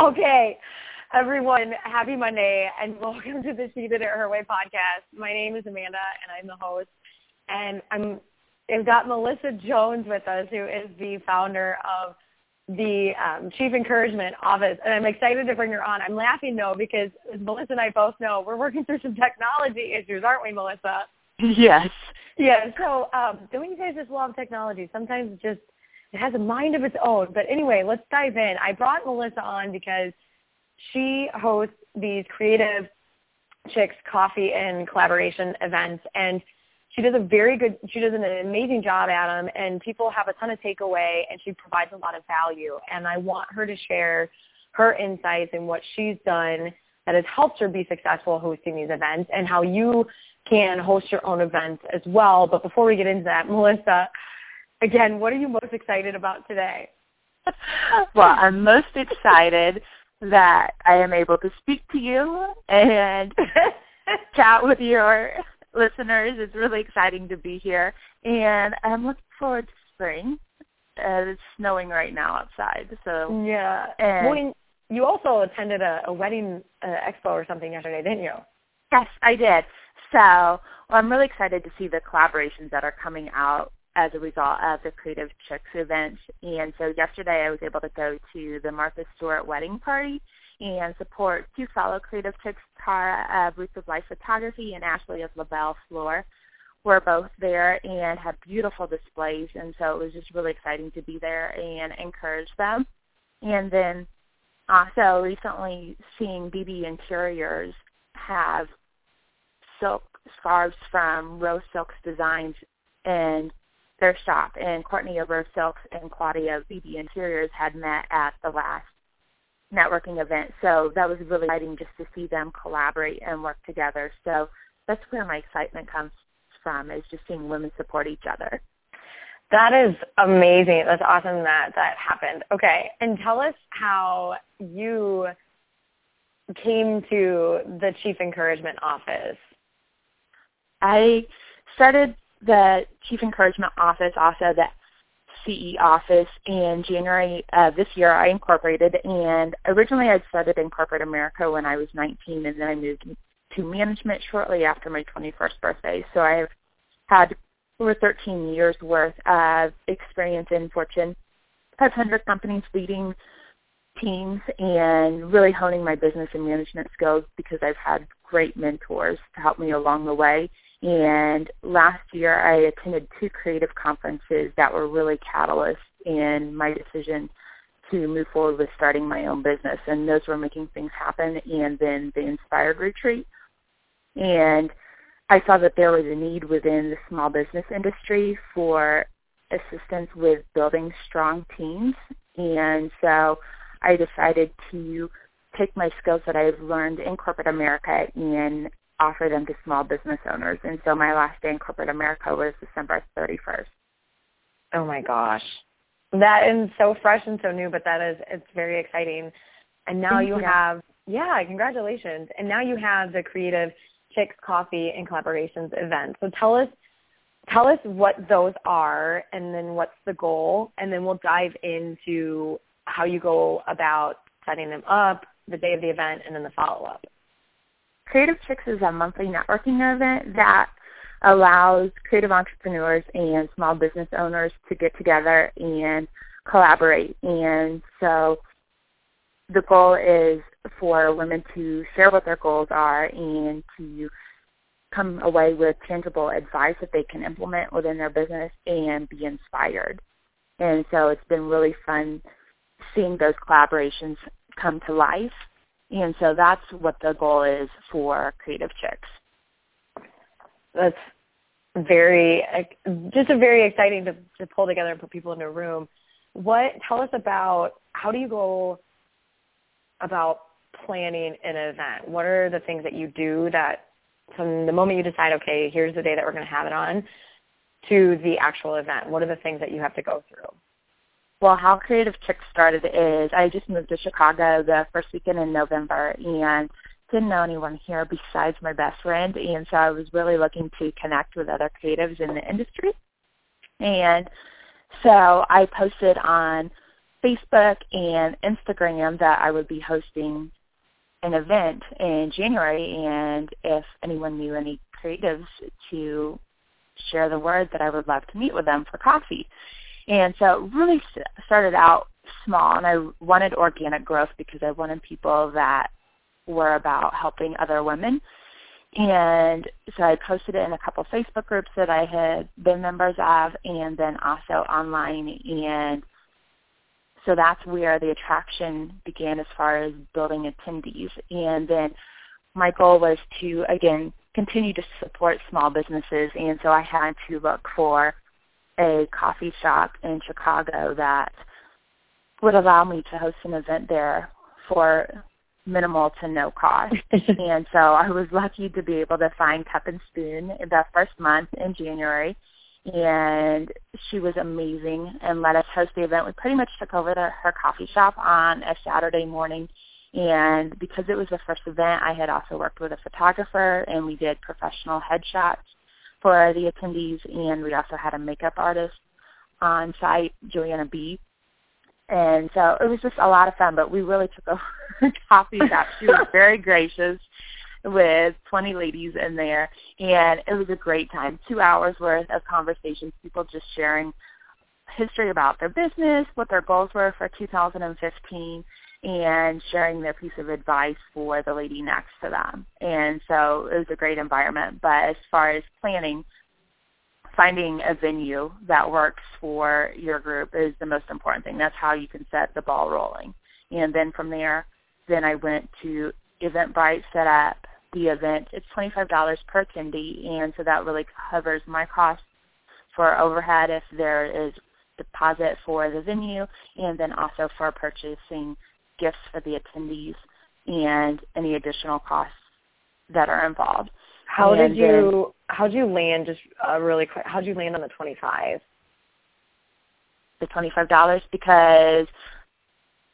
Okay, everyone, happy Monday and welcome to the She Did It Her Way podcast. My name is Amanda and I'm the host. And I'm I've got Melissa Jones with us, who is the founder of the um, Chief Encouragement Office. And I'm excited to bring her on. I'm laughing though because as Melissa and I both know, we're working through some technology issues, aren't we, Melissa? Yes. Yeah. So um, don't you guys just love technology? Sometimes it just it has a mind of its own. But anyway, let's dive in. I brought Melissa on because she hosts these creative chicks coffee and collaboration events and she does a very good she does an amazing job at them and people have a ton of takeaway and she provides a lot of value and i want her to share her insights and what she's done that has helped her be successful hosting these events and how you can host your own events as well but before we get into that melissa again what are you most excited about today well i'm most excited that i am able to speak to you and chat with your listeners. It's really exciting to be here, and I'm looking forward to spring. Uh, it's snowing right now outside, so yeah. And well, you also attended a, a wedding uh, expo or something yesterday, didn't you? Yes, I did. So well, I'm really excited to see the collaborations that are coming out as a result of the Creative Chicks event. And so yesterday I was able to go to the Martha Stewart wedding party and support two fellow creative chicks, Tara of Roots of Life Photography and Ashley of LaBelle Floor. We're both there and had beautiful displays, and so it was just really exciting to be there and encourage them. And then also recently seeing BB Interiors have silk scarves from Rose Silks Designs in their shop. And Courtney of Rose Silks and Claudia of BB Interiors had met at the last networking event. So that was really exciting just to see them collaborate and work together. So that's where my excitement comes from is just seeing women support each other. That is amazing. That's awesome that that happened. Okay. And tell us how you came to the Chief Encouragement Office. I started the Chief Encouragement Office also the CE office in January of this year. I incorporated, and originally I started in corporate America when I was 19, and then I moved to management shortly after my 21st birthday. So I've had over 13 years worth of experience in Fortune 500 companies leading teams and really honing my business and management skills because I've had great mentors to help me along the way. And last year I attended two creative conferences that were really catalysts in my decision to move forward with starting my own business. And those were making things happen and then the Inspired Retreat. And I saw that there was a need within the small business industry for assistance with building strong teams. And so I decided to take my skills that I've learned in corporate America and offer them to small business owners. And so my last day in corporate America was December 31st. Oh my gosh. That is so fresh and so new, but that is, it's very exciting. And now you, you have, yeah, congratulations. And now you have the Creative Chicks Coffee and Collaborations event. So tell us, tell us what those are and then what's the goal. And then we'll dive into how you go about setting them up, the day of the event, and then the follow-up. Creative Chicks is a monthly networking event that allows creative entrepreneurs and small business owners to get together and collaborate. And so the goal is for women to share what their goals are and to come away with tangible advice that they can implement within their business and be inspired. And so it's been really fun seeing those collaborations come to life and so that's what the goal is for Creative Chicks. That's very, just a very exciting to, to pull together and put people in a room. What, tell us about, how do you go about planning an event? What are the things that you do that from the moment you decide, okay, here's the day that we're going to have it on, to the actual event? What are the things that you have to go through? Well, how Creative Chicks started is I just moved to Chicago the first weekend in November and didn't know anyone here besides my best friend, and so I was really looking to connect with other creatives in the industry. And so I posted on Facebook and Instagram that I would be hosting an event in January and if anyone knew any creatives to share the word that I would love to meet with them for coffee. And so it really started out small and I wanted organic growth because I wanted people that were about helping other women. And so I posted it in a couple Facebook groups that I had been members of and then also online and so that's where the attraction began as far as building attendees. And then my goal was to, again, continue to support small businesses. And so I had to look for a coffee shop in Chicago that would allow me to host an event there for minimal to no cost. and so I was lucky to be able to find Cup and Spoon that first month in January. And she was amazing and let us host the event. We pretty much took over the, her coffee shop on a Saturday morning. And because it was the first event, I had also worked with a photographer and we did professional headshots for the attendees. And we also had a makeup artist on site, Juliana B. And so it was just a lot of fun, but we really took over her coffee shop. She was very gracious with 20 ladies in there, and it was a great time. Two hours worth of conversations, people just sharing history about their business, what their goals were for 2015, and sharing their piece of advice for the lady next to them. And so it was a great environment. But as far as planning, finding a venue that works for your group is the most important thing. That's how you can set the ball rolling. And then from there, then I went to Eventbrite, set up the event. It's $25 per attendee, and so that really covers my costs for overhead if there is deposit for the venue, and then also for purchasing gifts for the attendees and any additional costs that are involved. How and did you how did you land just uh, really quick? How did you land on the 25? The $25 because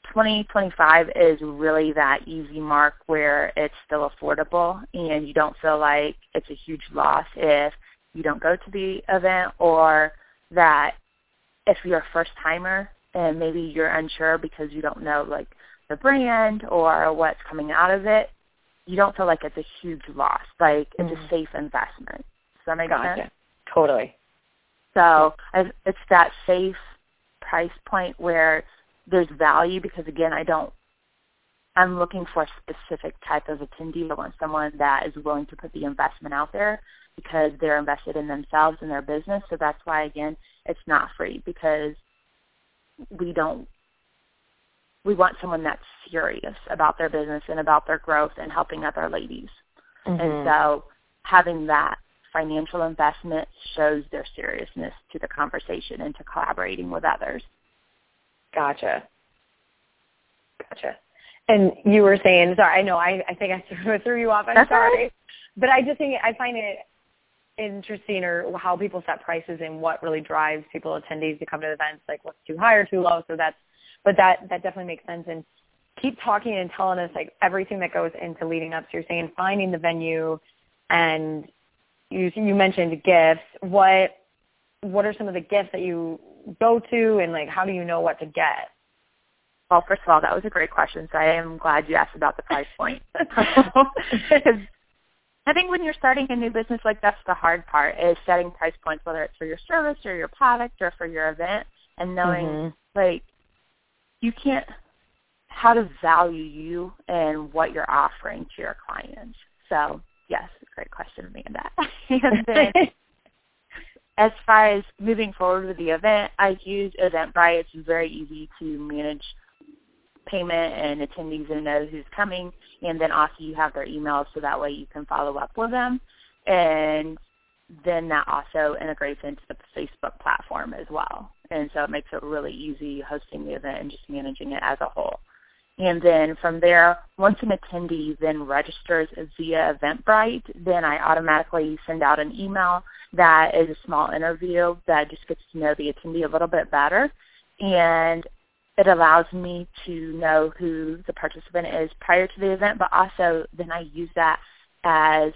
2025 is really that easy mark where it's still affordable and you don't feel like it's a huge loss if you don't go to the event or that if you're a first timer and maybe you're unsure because you don't know like the brand or what's coming out of it, you don't feel like it's a huge loss. Like it's mm-hmm. a safe investment. Does that make gotcha. sense? Totally. So it's that safe price point where there's value because again, I don't. I'm looking for a specific type of attendee. I want someone that is willing to put the investment out there because they're invested in themselves and their business. So that's why again, it's not free because we don't we want someone that's serious about their business and about their growth and helping other ladies. Mm-hmm. And so having that financial investment shows their seriousness to the conversation and to collaborating with others. Gotcha. Gotcha. And you were saying, sorry, I know I, I think I threw you off. I'm That's sorry. Right. But I just think I find it interesting or how people set prices and what really drives people attendees to come to events, like what's too high or too low. So that's but that that definitely makes sense. And keep talking and telling us like everything that goes into leading up. So you're saying finding the venue, and you you mentioned gifts. What what are some of the gifts that you go to, and like how do you know what to get? Well, first of all, that was a great question. So I am glad you asked about the price point. I think when you're starting a new business, like that's the hard part is setting price points, whether it's for your service or your product or for your event, and knowing mm-hmm. like you can't how to value you and what you're offering to your clients. So yes, great question, Amanda. and then as far as moving forward with the event, I use Eventbrite. It's very easy to manage payment and attendees and know who's coming. And then also you have their emails so that way you can follow up with them. And then that also integrates into the Facebook platform as well. And so it makes it really easy hosting the event and just managing it as a whole. And then from there, once an attendee then registers via Eventbrite, then I automatically send out an email that is a small interview that just gets to know the attendee a little bit better. And it allows me to know who the participant is prior to the event, but also then I use that as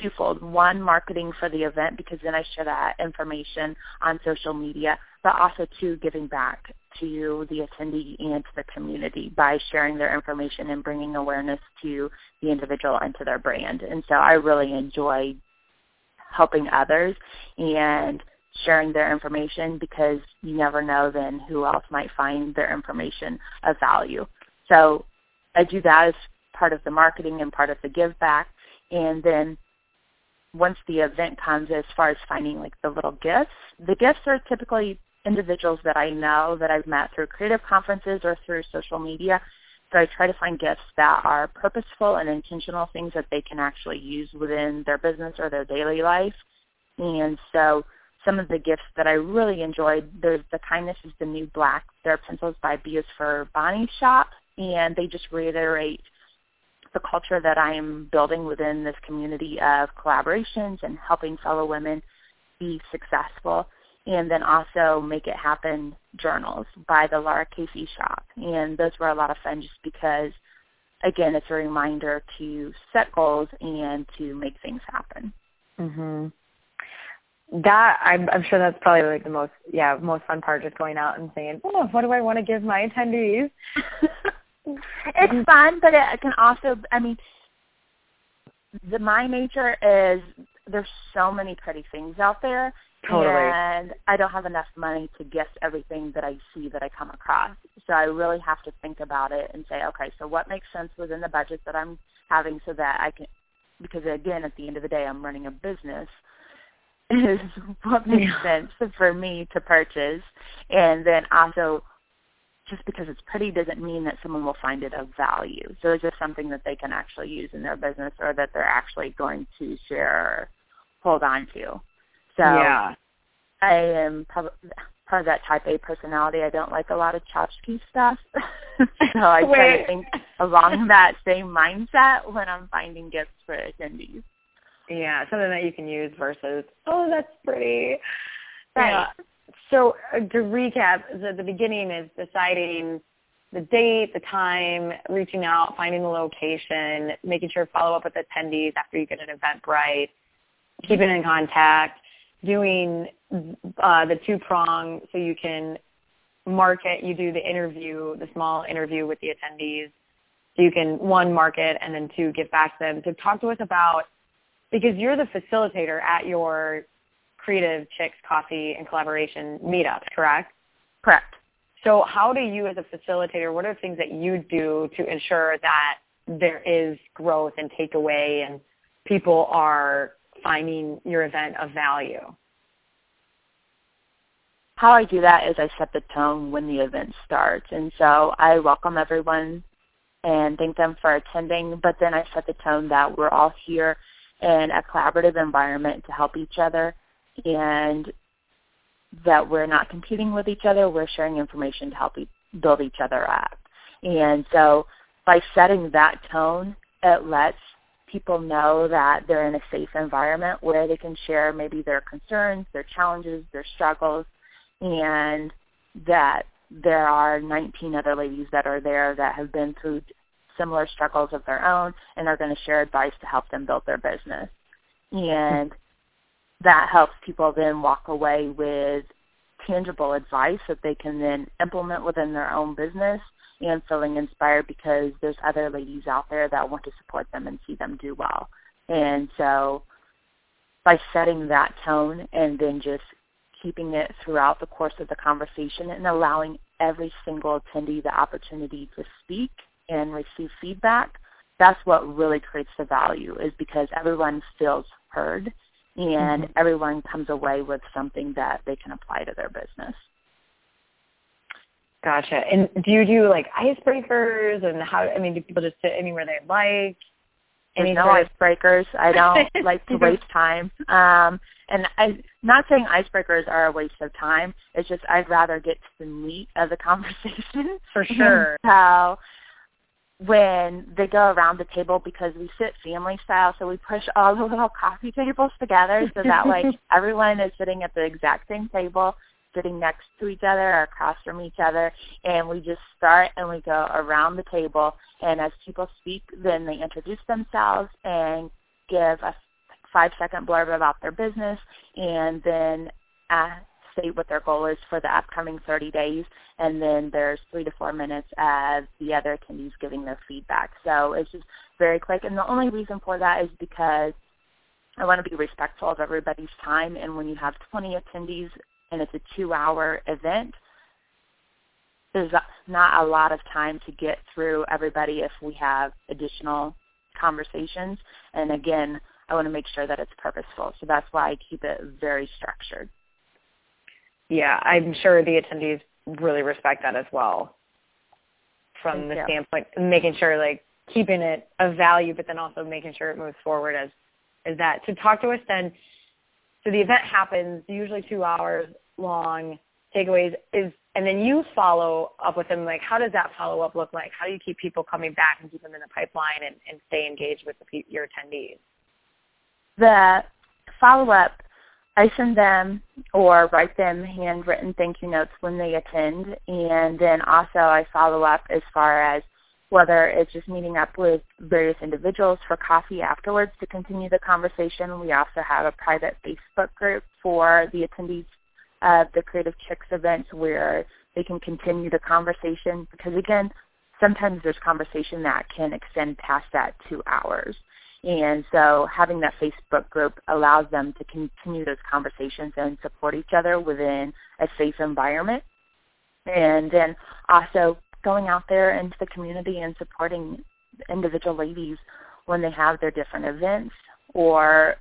twofold. One, marketing for the event because then I share that information on social media, but also two, giving back to the attendee and to the community by sharing their information and bringing awareness to the individual and to their brand. And so I really enjoy helping others and sharing their information because you never know then who else might find their information of value. So I do that as part of the marketing and part of the give back. And then once the event comes as far as finding like the little gifts, the gifts are typically individuals that I know that I've met through creative conferences or through social media. So I try to find gifts that are purposeful and intentional things that they can actually use within their business or their daily life. And so some of the gifts that I really enjoyed, there's the Kindness is the New Black. They're pencils by B is for Bonnie Shop, and they just reiterate the culture that I am building within this community of collaborations and helping fellow women be successful. And then also Make It Happen journals by the Lara Casey shop. And those were a lot of fun just because, again, it's a reminder to set goals and to make things happen. Mhm. That I'm, I'm sure that's probably like the most yeah most fun part, just going out and saying, oh, what do I want to give my attendees? it's mm-hmm. fun, but it can also, I mean, the my nature is there's so many pretty things out there, totally. and I don't have enough money to guess everything that I see that I come across. So I really have to think about it and say, okay, so what makes sense within the budget that I'm having, so that I can, because again, at the end of the day, I'm running a business. Is what makes sense for me to purchase, and then also just because it's pretty doesn't mean that someone will find it of value. So is this something that they can actually use in their business or that they're actually going to share or hold on to? So yeah. I am part of that type A personality. I don't like a lot of tchotchke stuff. so I try to think along that same mindset when I'm finding gifts for attendees. Yeah, something that you can use versus, oh, that's pretty. Right. Yeah. So uh, to recap, the, the beginning is deciding the date, the time, reaching out, finding the location, making sure to follow up with attendees after you get an Eventbrite, keeping in contact, doing uh, the two-prong so you can market, you do the interview, the small interview with the attendees. So you can, one, market, and then two, give back to them. So talk to us about, because you're the facilitator at your Creative Chicks Coffee and Collaboration meetups, correct? Correct. So how do you as a facilitator, what are the things that you do to ensure that there is growth and takeaway and people are finding your event of value? How I do that is I set the tone when the event starts. And so I welcome everyone and thank them for attending, but then I set the tone that we're all here in a collaborative environment to help each other and that we're not competing with each other. We're sharing information to help e- build each other up. And so by setting that tone, it lets people know that they're in a safe environment where they can share maybe their concerns, their challenges, their struggles, and that there are 19 other ladies that are there that have been through similar struggles of their own and are going to share advice to help them build their business. And that helps people then walk away with tangible advice that they can then implement within their own business and feeling inspired because there's other ladies out there that want to support them and see them do well. And so by setting that tone and then just keeping it throughout the course of the conversation and allowing every single attendee the opportunity to speak and receive feedback, that's what really creates the value is because everyone feels heard and mm-hmm. everyone comes away with something that they can apply to their business. Gotcha. And do you do like icebreakers and how, I mean, do people just sit anywhere they like? Any no icebreakers. I don't like to waste time. Um, and I'm not saying icebreakers are a waste of time. It's just I'd rather get to the meat of the conversation. For sure. How when they go around the table because we sit family style, so we push all the little coffee tables together so that like everyone is sitting at the exact same table, sitting next to each other or across from each other, and we just start and we go around the table. And as people speak, then they introduce themselves and give a five second blurb about their business, and then uh, state what their goal is for the upcoming 30 days, and then there's three to four minutes of the other attendees giving their feedback. So it's just very quick, and the only reason for that is because I want to be respectful of everybody's time, and when you have 20 attendees and it's a two-hour event, there's not a lot of time to get through everybody if we have additional conversations. And again, I want to make sure that it's purposeful. So that's why I keep it very structured. Yeah, I'm sure the attendees really respect that as well from Thank the you. standpoint making sure like keeping it of value but then also making sure it moves forward as as that. So talk to us then so the event happens usually two hours long. Takeaways is and then you follow up with them like how does that follow up look like? How do you keep people coming back and keep them in the pipeline and, and stay engaged with the, your attendees? The follow-up, I send them or write them handwritten thank you notes when they attend, and then also I follow up as far as whether it's just meeting up with various individuals for coffee afterwards to continue the conversation. We also have a private Facebook group for the attendees of the Creative Chicks events where they can continue the conversation because again, sometimes there's conversation that can extend past that two hours. And so having that Facebook group allows them to continue those conversations and support each other within a safe environment. And then also going out there into the community and supporting individual ladies when they have their different events or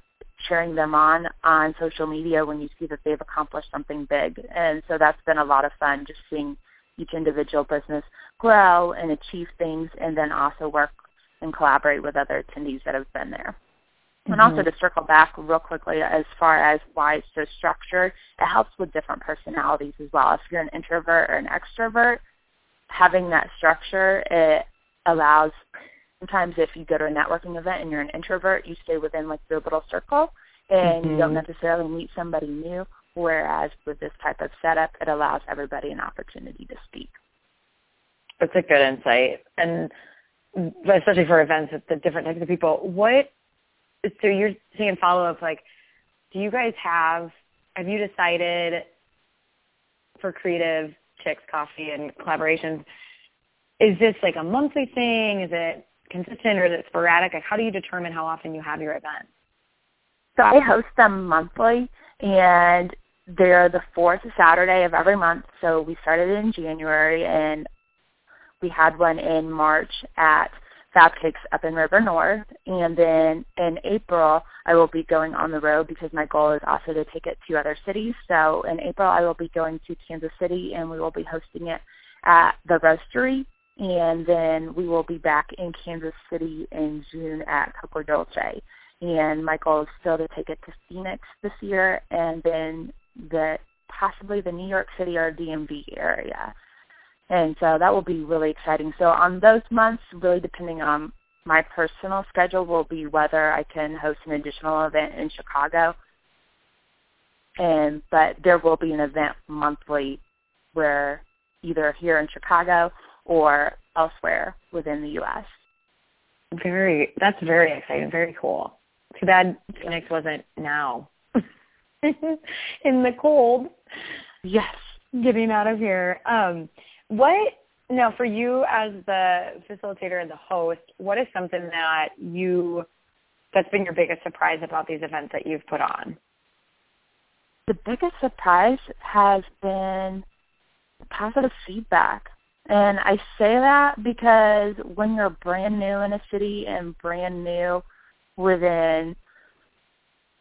sharing them on on social media when you see that they've accomplished something big. And so that's been a lot of fun just seeing each individual business grow and achieve things and then also work and collaborate with other attendees that have been there. Mm-hmm. And also to circle back real quickly as far as why it's so structured, it helps with different personalities as well. If you're an introvert or an extrovert, having that structure, it allows sometimes if you go to a networking event and you're an introvert, you stay within like your little circle and mm-hmm. you don't necessarily meet somebody new. Whereas with this type of setup, it allows everybody an opportunity to speak. That's a good insight. And especially for events with the different types of people. What so you're saying follow up like do you guys have have you decided for creative chicks coffee and collaborations is this like a monthly thing? Is it consistent or is it sporadic? Like how do you determine how often you have your events so i host them monthly and they're the fourth saturday of every month. So we started in january and we had one in March at Fab Cakes up in River North. And then in April, I will be going on the road because my goal is also to take it to other cities. So in April, I will be going to Kansas City and we will be hosting it at the Roastery. And then we will be back in Kansas City in June at Coco Dolce. And my goal is still to take it to Phoenix this year and then the possibly the New York City or DMV area. And so that will be really exciting. So on those months, really depending on my personal schedule will be whether I can host an additional event in Chicago. And but there will be an event monthly where either here in Chicago or elsewhere within the US. Very that's very exciting, very cool. Too bad Phoenix wasn't now. in the cold. Yes. Getting out of here. Um what now for you as the facilitator and the host, what is something that you that's been your biggest surprise about these events that you've put on? The biggest surprise has been positive feedback. And I say that because when you're brand new in a city and brand new within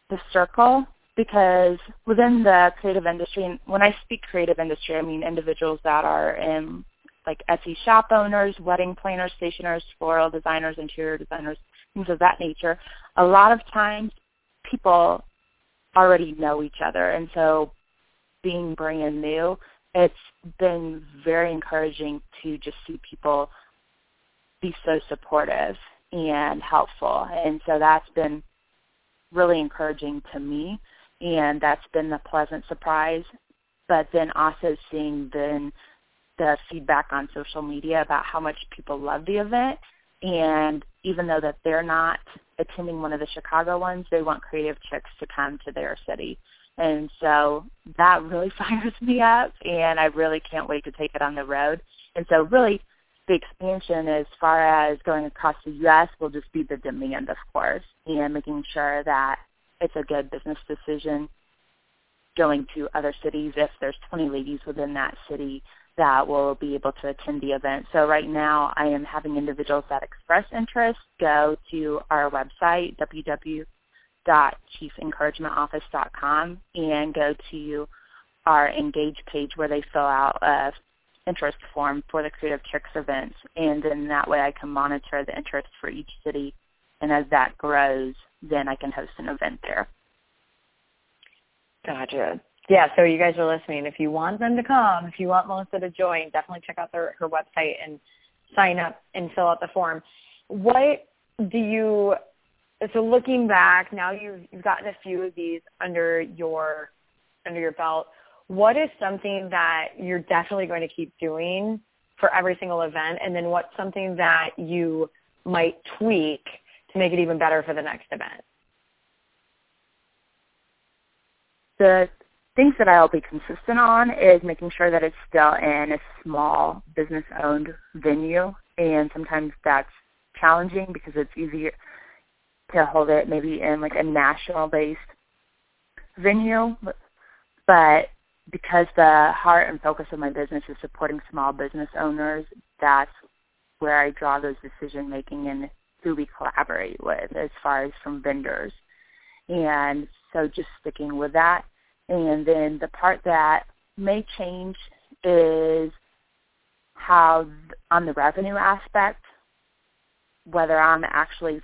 the circle, because within the creative industry, and when I speak creative industry, I mean individuals that are in like Etsy shop owners, wedding planners, stationers, floral designers, interior designers, things of that nature. A lot of times people already know each other. And so being brand new, it's been very encouraging to just see people be so supportive and helpful. And so that's been really encouraging to me and that's been a pleasant surprise. But then also seeing then the feedback on social media about how much people love the event, and even though that they're not attending one of the Chicago ones, they want Creative Chicks to come to their city, And so that really fires me up, and I really can't wait to take it on the road. And so really the expansion as far as going across the U.S. will just be the demand, of course, and making sure that it's a good business decision going to other cities if there's 20 ladies within that city that will be able to attend the event. So right now I am having individuals that express interest go to our website, www.chiefencouragementoffice.com and go to our engage page where they fill out a interest form for the Creative Chicks events. And then that way I can monitor the interest for each city. And as that grows, then I can host an event there. Gotcha. Yeah, so you guys are listening. If you want them to come, if you want Melissa to join, definitely check out their, her website and sign up and fill out the form. What do you, so looking back, now you've, you've gotten a few of these under your, under your belt. What is something that you're definitely going to keep doing for every single event? And then what's something that you might tweak to make it even better for the next event? The things that I'll be consistent on is making sure that it's still in a small business-owned venue, and sometimes that's challenging because it's easier to hold it maybe in like a national-based venue, but because the heart and focus of my business is supporting small business owners, that's where I draw those decision making and who we collaborate with as far as from vendors. And so just sticking with that and then the part that may change is how on the revenue aspect, whether I'm actually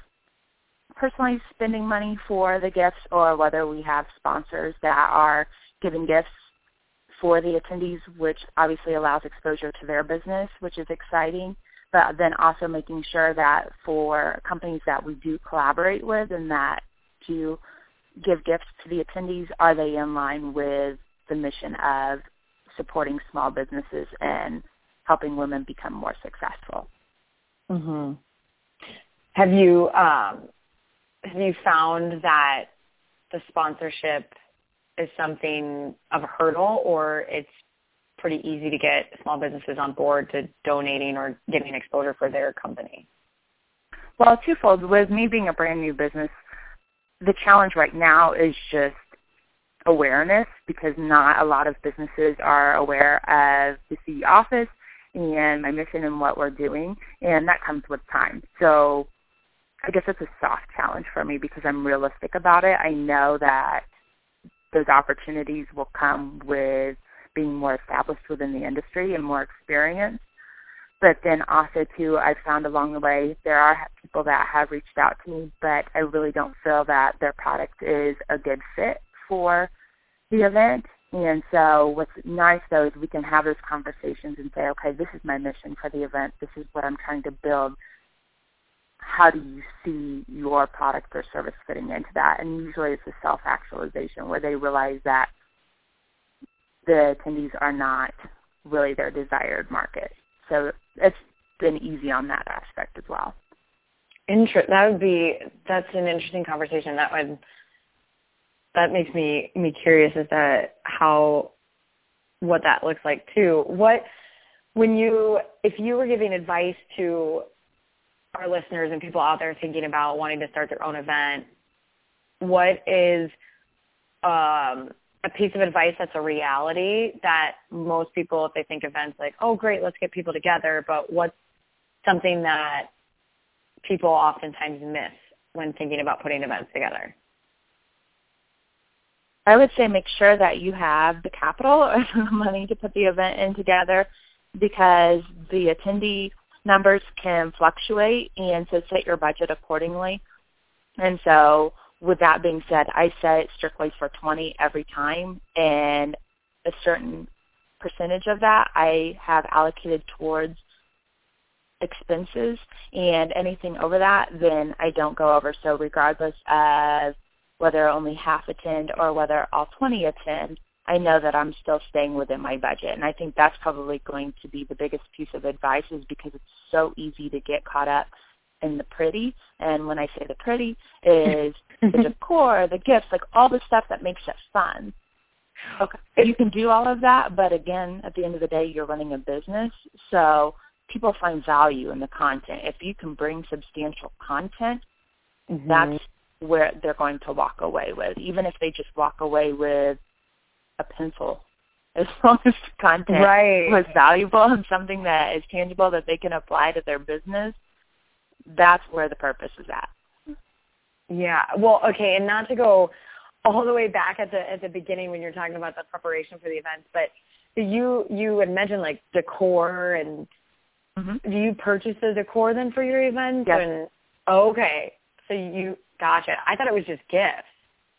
personally spending money for the gifts or whether we have sponsors that are giving gifts for the attendees, which obviously allows exposure to their business, which is exciting. But then also making sure that for companies that we do collaborate with and that do give gifts to the attendees, are they in line with the mission of supporting small businesses and helping women become more successful? Mm-hmm. Have you um, have you found that the sponsorship is something of a hurdle, or it's pretty easy to get small businesses on board to donating or getting exposure for their company? Well, twofold. With me being a brand new business, the challenge right now is just awareness because not a lot of businesses are aware of the CE office and my mission and what we're doing, and that comes with time. So I guess it's a soft challenge for me because I'm realistic about it. I know that those opportunities will come with being more established within the industry and more experienced. But then also too, I've found along the way there are people that have reached out to me, but I really don't feel that their product is a good fit for the event. And so what's nice though is we can have those conversations and say, okay, this is my mission for the event. This is what I'm trying to build. How do you see your product or service fitting into that? And usually it's a self-actualization where they realize that the attendees are not really their desired market. So it's been easy on that aspect as well. Inter- that would be that's an interesting conversation. That would that makes me me curious as to how what that looks like too. What when you if you were giving advice to our listeners and people out there thinking about wanting to start their own event, what is um, a piece of advice that's a reality that most people, if they think events like, oh, great, let's get people together, but what's something that people oftentimes miss when thinking about putting events together? I would say make sure that you have the capital or the money to put the event in together because the attendee numbers can fluctuate and so set your budget accordingly. And so with that being said, I set strictly for 20 every time, and a certain percentage of that I have allocated towards expenses, and anything over that, then I don't go over. So regardless of whether only half attend or whether all 20 attend, I know that I'm still staying within my budget. And I think that's probably going to be the biggest piece of advice is because it's so easy to get caught up in the pretty. And when I say the pretty is the decor, the gifts, like all the stuff that makes it fun. Okay. You can do all of that, but again, at the end of the day, you're running a business, so people find value in the content. If you can bring substantial content, mm-hmm. that's where they're going to walk away with, even if they just walk away with a pencil. As long as the content right. was valuable and something that is tangible that they can apply to their business, that's where the purpose is at. Yeah. Well, okay, and not to go all the way back at the at the beginning when you're talking about the preparation for the events, but you you had mentioned like decor and mm-hmm. do you purchase the decor then for your events? Yes. And okay, so you gotcha. I thought it was just gifts,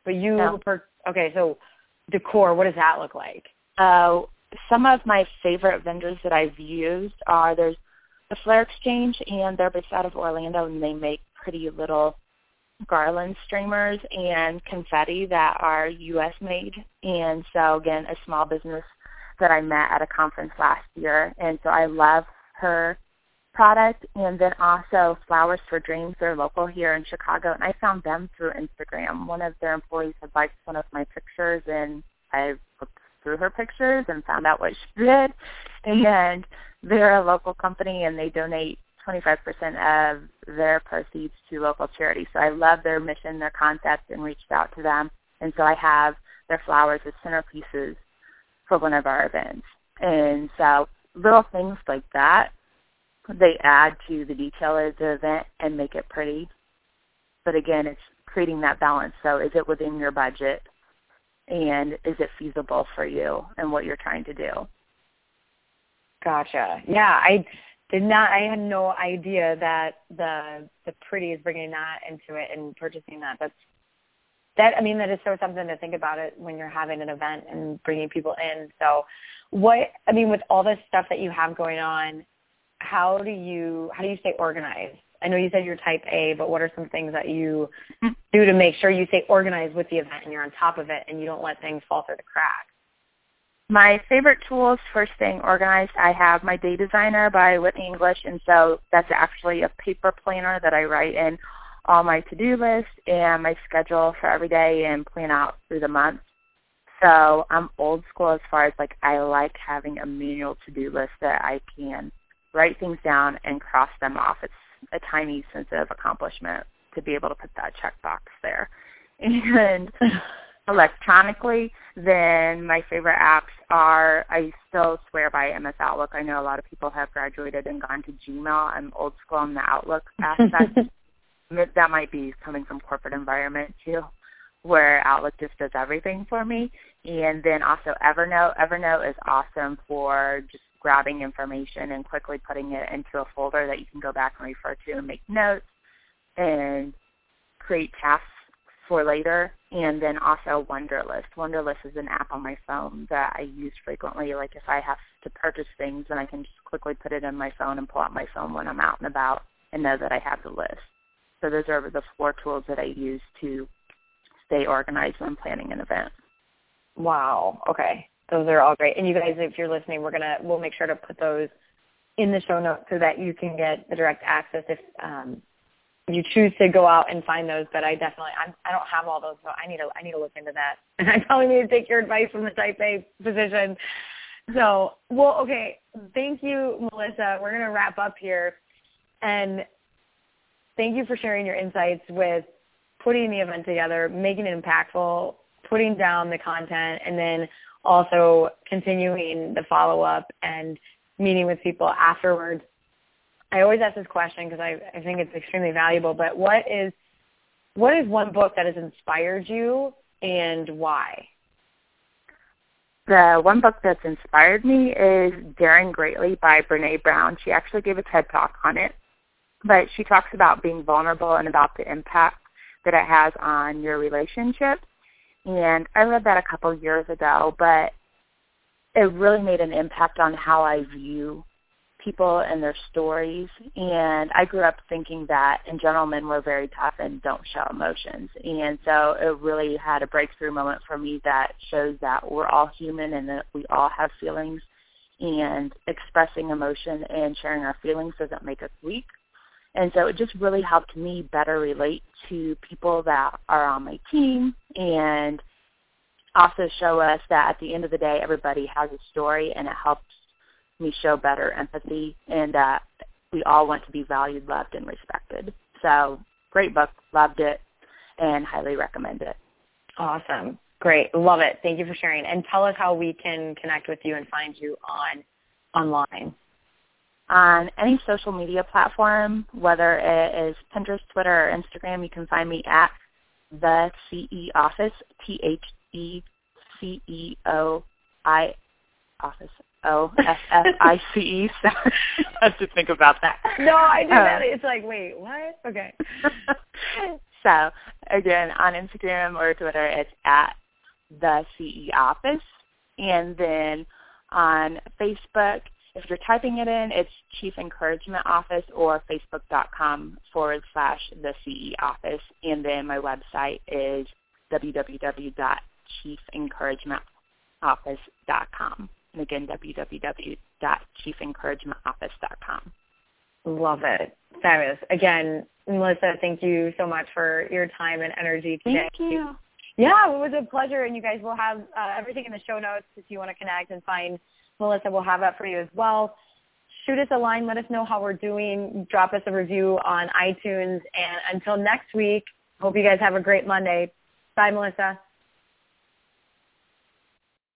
but you no. per, okay. So decor, what does that look like? Uh, some of my favorite vendors that I've used are there's the Flair Exchange, and they're based out of Orlando, and they make pretty little garland streamers and confetti that are U.S. made. And so again, a small business that I met at a conference last year. And so I love her product. And then also Flowers for Dreams. They're local here in Chicago. And I found them through Instagram. One of their employees had liked one of my pictures and I looked through her pictures and found out what she did. And they're a local company and they donate 25% of their proceeds to local charities. So I love their mission, their concept, and reached out to them. And so I have their flowers as centerpieces for one of our events. And so little things like that, they add to the detail of the event and make it pretty. But again, it's creating that balance. So is it within your budget? And is it feasible for you and what you're trying to do? Gotcha. Yeah, I did not. I had no idea that the the pretty is bringing that into it and purchasing that. That's that. I mean, that is so something to think about it when you're having an event and bringing people in. So, what I mean, with all this stuff that you have going on, how do you how do you stay organized? I know you said you're type A, but what are some things that you mm-hmm. do to make sure you stay organized with the event and you're on top of it and you don't let things fall through the cracks? My favorite tools for staying organized, I have my Day Designer by Whitney English, and so that's actually a paper planner that I write in all my to-do list and my schedule for every day and plan out through the month. So I'm old school as far as like I like having a manual to-do list that I can write things down and cross them off. It's a tiny sense of accomplishment to be able to put that checkbox there. And electronically, then my favorite apps are, I still swear by MS Outlook. I know a lot of people have graduated and gone to Gmail. I'm old school on the Outlook aspect. that might be coming from corporate environment too, where Outlook just does everything for me. And then also Evernote. Evernote is awesome for just grabbing information and quickly putting it into a folder that you can go back and refer to and make notes and create tasks for later. And then also Wunderlist. Wunderlist is an app on my phone that I use frequently. Like if I have to purchase things, then I can just quickly put it in my phone and pull out my phone when I'm out and about and know that I have the list. So those are the four tools that I use to stay organized when planning an event. Wow. Okay. Those are all great. And you guys, if you're listening, we're gonna we'll make sure to put those in the show notes so that you can get the direct access if um, you choose to go out and find those, but I definitely I'm, I don't have all those, so I need to I need to look into that, and I probably need to take your advice from the Type A physician. So, well, okay, thank you, Melissa. We're gonna wrap up here, and thank you for sharing your insights with putting the event together, making it impactful, putting down the content, and then also continuing the follow up and meeting with people afterwards I always ask this question because I, I think it's extremely valuable. But what is what is one book that has inspired you and why? The one book that's inspired me is Daring Greatly by Brene Brown. She actually gave a TED talk on it. But she talks about being vulnerable and about the impact that it has on your relationship. And I read that a couple years ago, but it really made an impact on how I view people and their stories. And I grew up thinking that in general men were very tough and don't show emotions. And so it really had a breakthrough moment for me that shows that we're all human and that we all have feelings and expressing emotion and sharing our feelings doesn't make us weak. And so it just really helped me better relate to people that are on my team and also show us that at the end of the day, everybody has a story, and it helps me show better empathy, and that we all want to be valued, loved, and respected. So great book, loved it, and highly recommend it. Awesome. Great. Love it. Thank you for sharing. And tell us how we can connect with you and find you on online. On any social media platform, whether it is Pinterest, Twitter, or Instagram, you can find me at the CE Office, T H E C E O I Office. O S F I C E. So I have to think about that. No, I do that. Uh, it's like, wait, what? Okay. so again, on Instagram or Twitter, it's at the CE Office, and then on Facebook, if you're typing it in, it's Chief Encouragement Office or facebook.com forward slash the CE Office. And then my website is www.chiefencouragementoffice.com. And again, www.chiefencouragementoffice.com. Love it. Fabulous. Again, Melissa, thank you so much for your time and energy today. Thank you. Yeah, it was a pleasure, and you guys will have uh, everything in the show notes if you want to connect and find Melissa. We'll have that for you as well. Shoot us a line. Let us know how we're doing. Drop us a review on iTunes. And until next week, hope you guys have a great Monday. Bye, Melissa.